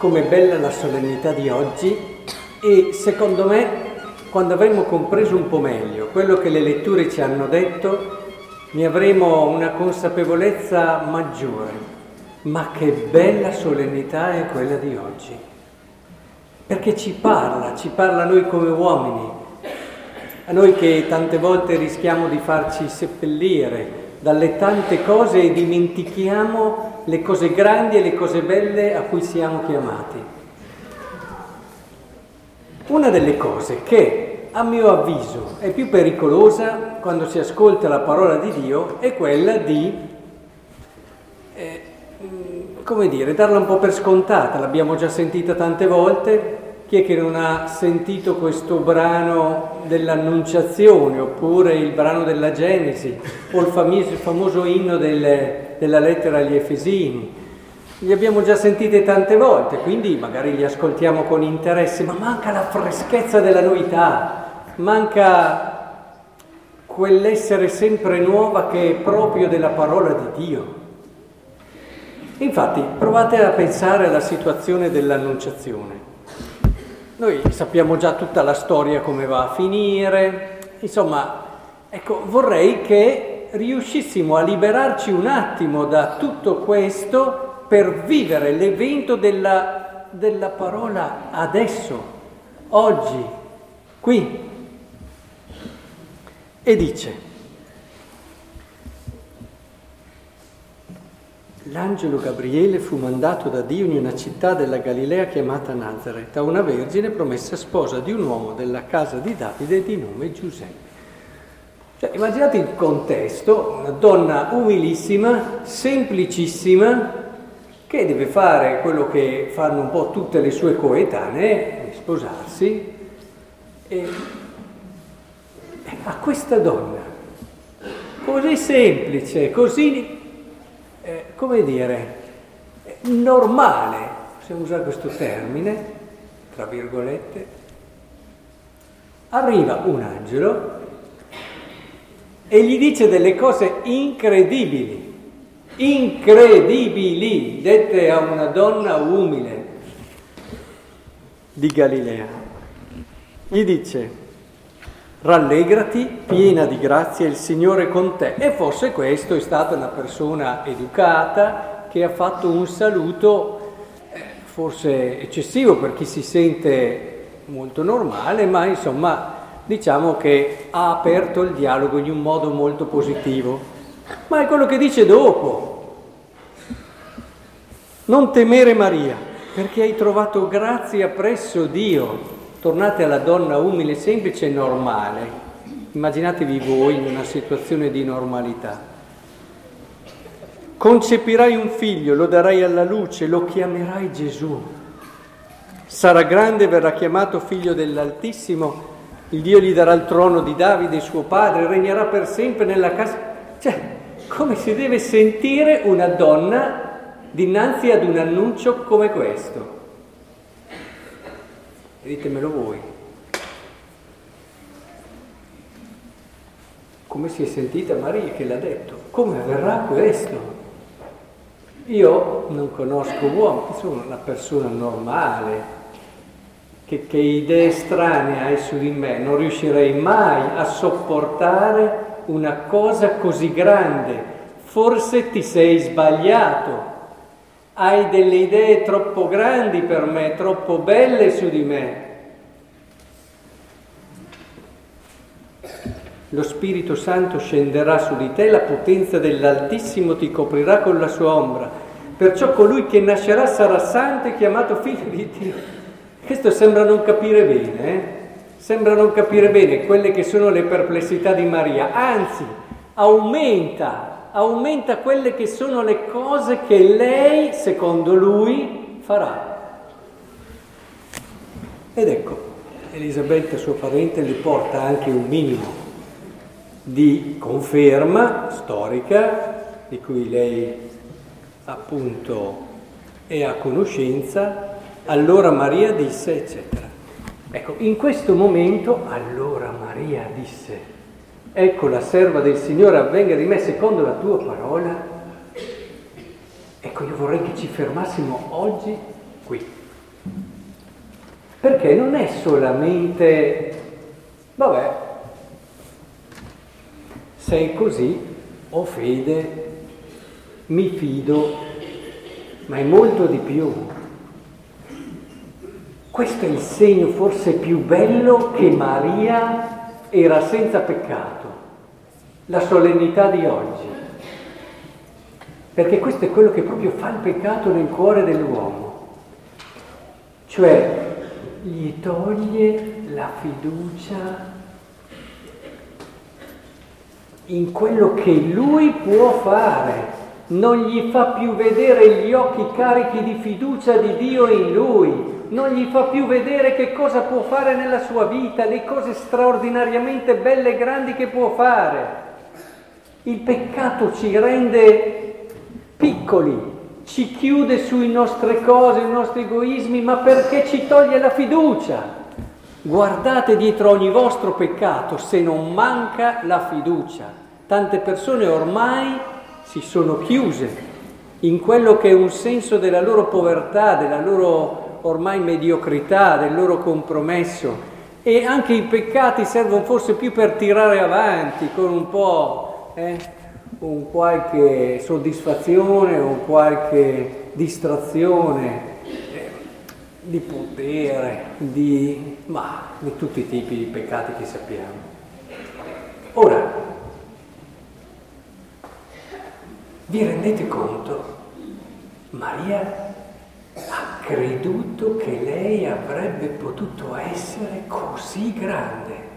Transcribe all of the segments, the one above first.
com'è bella la solennità di oggi e secondo me quando avremo compreso un po' meglio quello che le letture ci hanno detto, ne avremo una consapevolezza maggiore. Ma che bella solennità è quella di oggi. Perché ci parla, ci parla a noi come uomini, a noi che tante volte rischiamo di farci seppellire dalle tante cose e dimentichiamo le cose grandi e le cose belle a cui siamo chiamati. Una delle cose che a mio avviso è più pericolosa quando si ascolta la parola di Dio è quella di, eh, come dire, darla un po' per scontata, l'abbiamo già sentita tante volte, chi è che non ha sentito questo brano dell'Annunciazione oppure il brano della Genesi o il famoso, il famoso inno delle, della lettera agli Efesini? Li abbiamo già sentite tante volte, quindi magari li ascoltiamo con interesse, ma manca la freschezza della novità, manca quell'essere sempre nuova che è proprio della parola di Dio. Infatti, provate a pensare alla situazione dell'Annunciazione. Noi sappiamo già tutta la storia come va a finire, insomma, ecco, vorrei che riuscissimo a liberarci un attimo da tutto questo per vivere l'evento della, della parola adesso, oggi, qui. E dice, L'angelo Gabriele fu mandato da Dio in una città della Galilea chiamata Nazareth a una vergine promessa sposa di un uomo della casa di Davide di nome Giuseppe. Cioè, immaginate il contesto, una donna umilissima, semplicissima, che deve fare quello che fanno un po' tutte le sue coetanee, sposarsi, e a questa donna, così semplice, così eh, come dire, normale, possiamo usare questo termine, tra virgolette, arriva un angelo e gli dice delle cose incredibili, incredibili, dette a una donna umile di Galilea. Gli dice, Rallegrati, piena di grazia, il Signore con te. E forse questo è stata una persona educata che ha fatto un saluto eh, forse eccessivo per chi si sente molto normale, ma insomma diciamo che ha aperto il dialogo in un modo molto positivo. Ma è quello che dice dopo. Non temere Maria, perché hai trovato grazia presso Dio. Tornate alla donna umile, semplice e normale. Immaginatevi voi in una situazione di normalità. Concepirai un figlio, lo darai alla luce, lo chiamerai Gesù. Sarà grande, verrà chiamato figlio dell'Altissimo. Il Dio gli darà il trono di Davide, suo padre, regnerà per sempre nella casa. Cioè, come si deve sentire una donna dinanzi ad un annuncio come questo? Ditemelo voi. Come si è sentita Maria che l'ha detto? Come avverrà questo? Io non conosco uomo, sono una persona normale, che, che idee strane hai su di me, non riuscirei mai a sopportare una cosa così grande. Forse ti sei sbagliato, hai delle idee troppo grandi per me, troppo belle su di me. Lo Spirito Santo scenderà su di te, la potenza dell'Altissimo ti coprirà con la sua ombra. Perciò colui che nascerà sarà santo e chiamato figlio di Dio. Questo sembra non capire bene, eh? Sembra non capire bene quelle che sono le perplessità di Maria, anzi aumenta aumenta quelle che sono le cose che lei, secondo lui, farà. Ed ecco, Elisabetta, suo parente, le porta anche un minimo di conferma storica di cui lei appunto è a conoscenza. Allora Maria disse, eccetera. Ecco, in questo momento, allora Maria disse, Ecco la serva del Signore avvenga di me secondo la tua parola. Ecco, io vorrei che ci fermassimo oggi qui. Perché non è solamente, vabbè, sei così, ho fede, mi fido, ma è molto di più. Questo è il segno forse più bello che Maria era senza peccato, la solennità di oggi. Perché questo è quello che proprio fa il peccato nel cuore dell'uomo. Cioè gli toglie la fiducia in quello che lui può fare, non gli fa più vedere gli occhi carichi di fiducia di Dio in lui, non gli fa più vedere che cosa può fare nella sua vita, le cose straordinariamente belle e grandi che può fare. Il peccato ci rende piccoli, ci chiude sulle nostre cose, i nostri egoismi, ma perché ci toglie la fiducia. Guardate dietro ogni vostro peccato se non manca la fiducia. Tante persone ormai si sono chiuse in quello che è un senso della loro povertà, della loro ormai mediocrità, del loro compromesso. E anche i peccati servono forse più per tirare avanti con un po'... Eh, un qualche soddisfazione, un qualche distrazione eh, di potere, di, ma, di tutti i tipi di peccati che sappiamo. Ora, vi rendete conto? Maria ha creduto che lei avrebbe potuto essere così grande.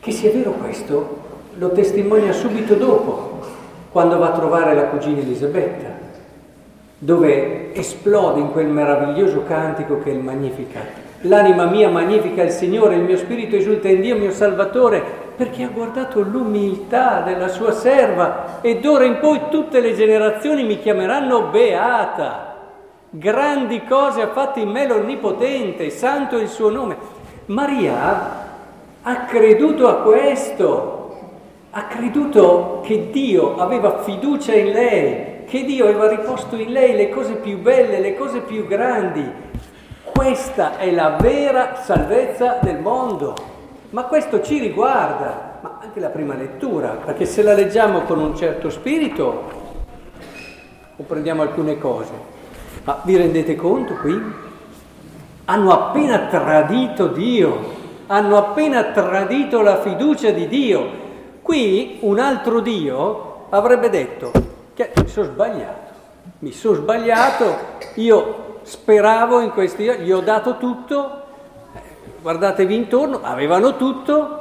Che sia vero questo lo testimonia subito dopo, quando va a trovare la cugina Elisabetta, dove esplode in quel meraviglioso cantico che è il Magnificat. L'anima mia magnifica il Signore, il mio spirito esulta in Dio, mio Salvatore, perché ha guardato l'umiltà della sua serva e d'ora in poi tutte le generazioni mi chiameranno beata. Grandi cose ha fatto in me l'Onnipotente, santo è il suo nome. Maria ha creduto a questo, ha creduto che Dio aveva fiducia in lei, che Dio aveva riposto in lei le cose più belle, le cose più grandi. Questa è la vera salvezza del mondo, ma questo ci riguarda, ma anche la prima lettura, perché se la leggiamo con un certo spirito comprendiamo alcune cose. Ma vi rendete conto qui? Hanno appena tradito Dio, hanno appena tradito la fiducia di Dio. Qui un altro Dio avrebbe detto che mi sono sbagliato, mi sono sbagliato, io speravo in questi, gli ho dato tutto, guardatevi intorno, avevano tutto,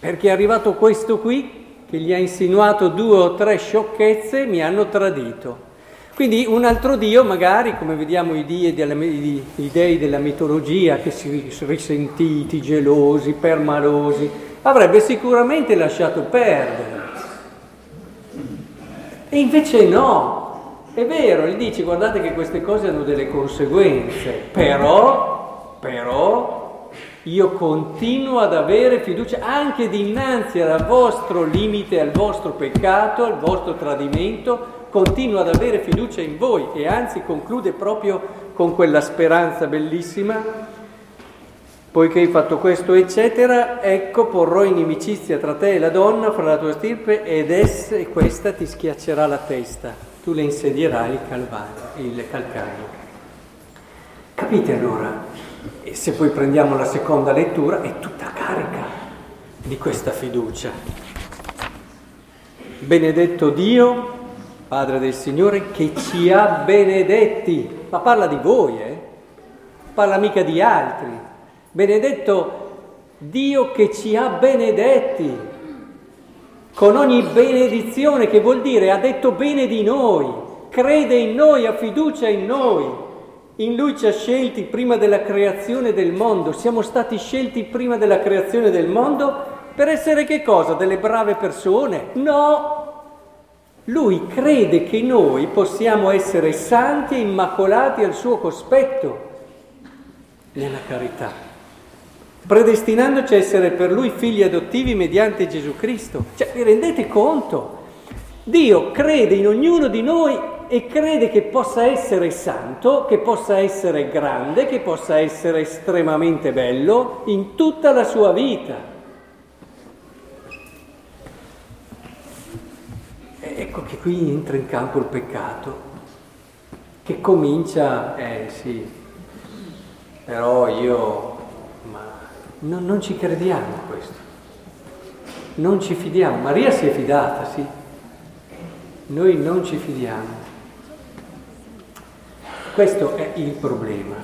perché è arrivato questo qui che gli ha insinuato due o tre sciocchezze, mi hanno tradito. Quindi un altro dio, magari, come vediamo i della, i, i dei della mitologia, che si risentiti, gelosi, permalosi, avrebbe sicuramente lasciato perdere. E invece no, è vero, gli dice guardate che queste cose hanno delle conseguenze, però, però io continuo ad avere fiducia anche dinanzi al vostro limite, al vostro peccato, al vostro tradimento, continua ad avere fiducia in voi e anzi conclude proprio con quella speranza bellissima, poiché hai fatto questo eccetera, ecco porrò inimicizia tra te e la donna, fra la tua stirpe, ed essa e questa ti schiaccerà la testa, tu le insedierai il, calvario, il calcario. Capite allora? E se poi prendiamo la seconda lettura, è tutta carica di questa fiducia. Benedetto Dio Padre del Signore, che ci ha benedetti. Ma parla di voi, eh? Parla mica di altri. Benedetto Dio che ci ha benedetti con ogni benedizione, che vuol dire ha detto bene di noi, crede in noi, ha fiducia in noi. In Lui ci ha scelti prima della creazione del mondo. Siamo stati scelti prima della creazione del mondo per essere che cosa? Delle brave persone? No, lui crede che noi possiamo essere santi e immacolati al suo cospetto nella carità, predestinandoci a essere per lui figli adottivi mediante Gesù Cristo. Cioè, vi rendete conto? Dio crede in ognuno di noi e crede che possa essere santo, che possa essere grande, che possa essere estremamente bello in tutta la sua vita. Ecco che qui entra in campo il peccato, che comincia, eh sì, però io, ma no, non ci crediamo a questo, non ci fidiamo. Maria si è fidata, sì, noi non ci fidiamo. Questo è il problema.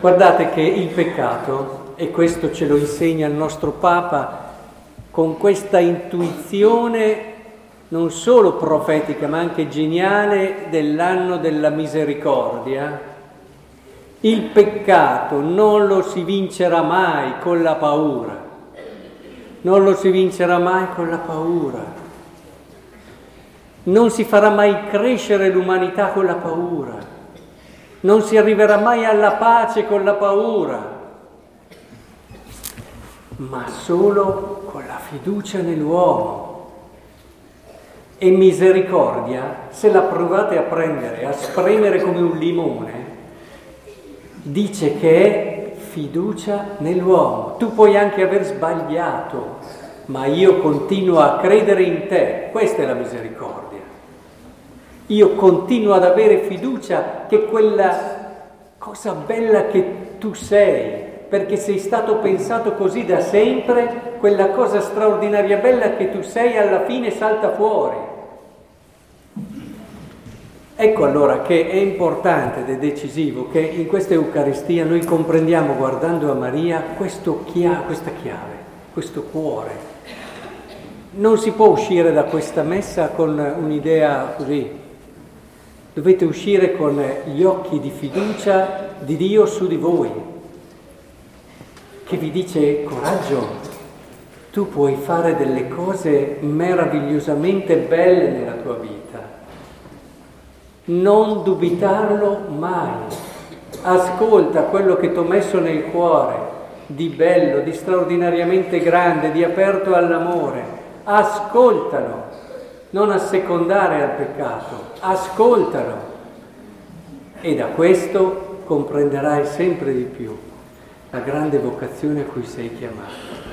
Guardate che il peccato, e questo ce lo insegna il nostro Papa, con questa intuizione non solo profetica ma anche geniale dell'anno della misericordia, il peccato non lo si vincerà mai con la paura, non lo si vincerà mai con la paura. Non si farà mai crescere l'umanità con la paura, non si arriverà mai alla pace con la paura, ma solo con la fiducia nell'uomo. E misericordia, se la provate a prendere, a spremere come un limone, dice che è fiducia nell'uomo. Tu puoi anche aver sbagliato, ma io continuo a credere in te. Questa è la misericordia. Io continuo ad avere fiducia che quella cosa bella che tu sei, perché sei stato pensato così da sempre, quella cosa straordinaria bella che tu sei alla fine salta fuori. Ecco allora che è importante ed è decisivo che in questa Eucaristia noi comprendiamo guardando a Maria chia- questa chiave, questo cuore. Non si può uscire da questa messa con un'idea così Dovete uscire con gli occhi di fiducia di Dio su di voi, che vi dice coraggio, tu puoi fare delle cose meravigliosamente belle nella tua vita. Non dubitarlo mai. Ascolta quello che ti ho messo nel cuore, di bello, di straordinariamente grande, di aperto all'amore. Ascoltalo non assecondare al peccato, ascoltalo e da questo comprenderai sempre di più la grande vocazione a cui sei chiamato.